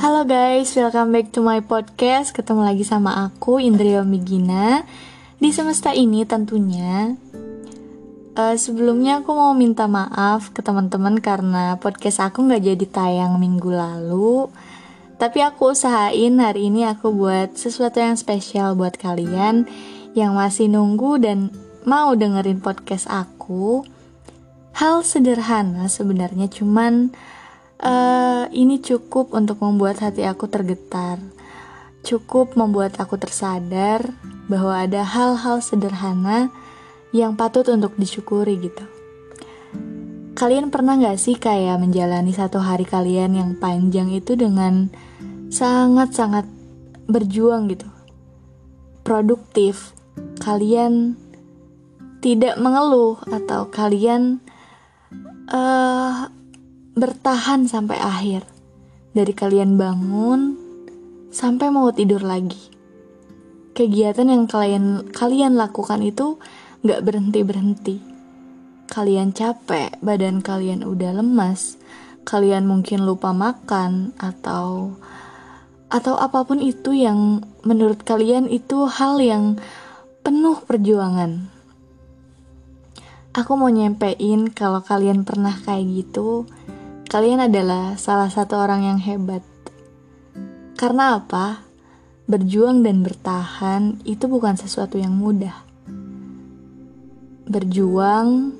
Halo guys, welcome back to my podcast. Ketemu lagi sama aku Indrio Migina. Di semesta ini tentunya uh, sebelumnya aku mau minta maaf ke teman-teman karena podcast aku nggak jadi tayang minggu lalu. Tapi aku usahain hari ini aku buat sesuatu yang spesial buat kalian yang masih nunggu dan mau dengerin podcast aku. Hal sederhana sebenarnya cuman uh, ini cukup untuk membuat hati aku tergetar. Cukup membuat aku tersadar bahwa ada hal-hal sederhana yang patut untuk disyukuri gitu. Kalian pernah gak sih kayak menjalani satu hari kalian yang panjang itu dengan sangat-sangat berjuang gitu? Produktif. Kalian tidak mengeluh atau kalian uh, bertahan sampai akhir. Dari kalian bangun sampai mau tidur lagi. Kegiatan yang kalian kalian lakukan itu gak berhenti berhenti. Kalian capek, badan kalian udah lemas, kalian mungkin lupa makan atau atau apa pun itu yang menurut kalian itu hal yang penuh perjuangan. Aku mau nyampein kalau kalian pernah kayak gitu, kalian adalah salah satu orang yang hebat. Karena apa? Berjuang dan bertahan itu bukan sesuatu yang mudah. Berjuang,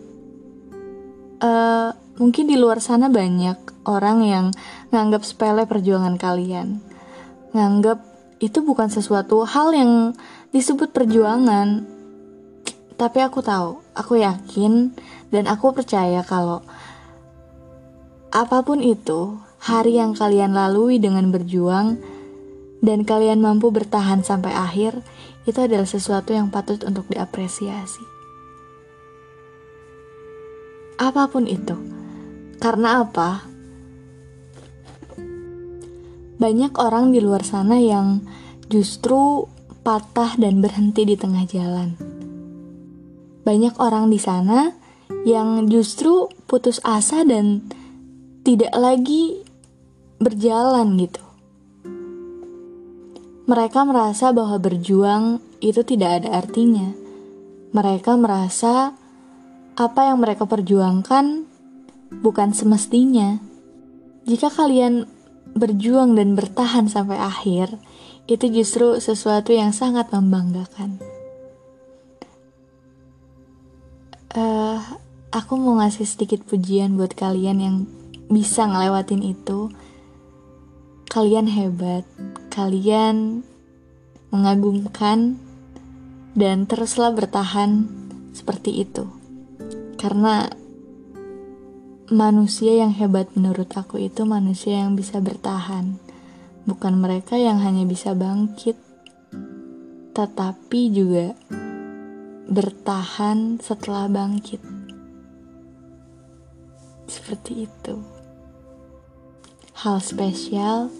uh, mungkin di luar sana banyak orang yang nganggap sepele perjuangan kalian, nganggap itu bukan sesuatu hal yang disebut perjuangan, tapi aku tahu, aku yakin, dan aku percaya kalau apa pun itu, hari yang kalian lalui dengan berjuang, dan kalian mampu bertahan sampai akhir, itu adalah sesuatu yang patut untuk diapresiasi. Apa pun itu, karena apa? Banyak orang di luar sana yang justru patah dan berhenti di tengah jalan banyak orang di sana yang justru putus asa dan tidak lagi berjalan gitu. Mereka merasa bahwa berjuang itu tidak ada artinya. Mereka merasa apa yang mereka perjuangkan bukan semestinya. Jika kalian berjuang dan bertahan sampai akhir, itu justru sesuatu yang sangat membanggakan. uh, aku mau ngasih sedikit pujian buat kalian yang bisa ngelewatin itu. Kalian hebat, kalian mengagumkan, dan teruslah bertahan seperti itu. Karena manusia yang hebat menurut aku itu manusia yang bisa bertahan, bukan mereka yang hanya bisa bangkit, tetapi juga bertahan setelah bangkit. Seperti itu. Hal spesial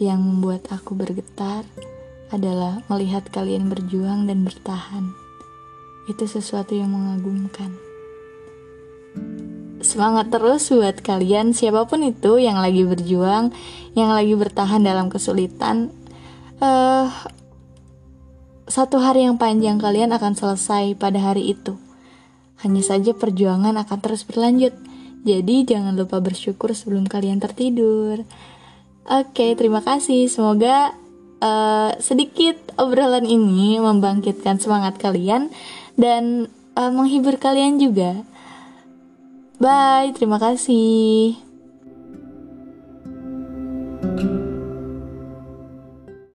yang membuat aku bergetar adalah melihat kalian berjuang dan bertahan. Itu sesuatu yang mengagumkan. Semangat terus buat kalian siapa pun itu yang lagi berjuang, yang lagi bertahan dalam kesulitan. Uh, satu hari yang panjang kalian akan selesai pada hari itu. Hanya saja perjuangan akan terus berlanjut. Jadi jangan lupa bersyukur sebelum kalian tertidur. Oke, terima kasih. Semoga uh, sedikit obrolan ini membangkitkan semangat kalian dan uh, menghibur kalian juga. Bye, terima kasih.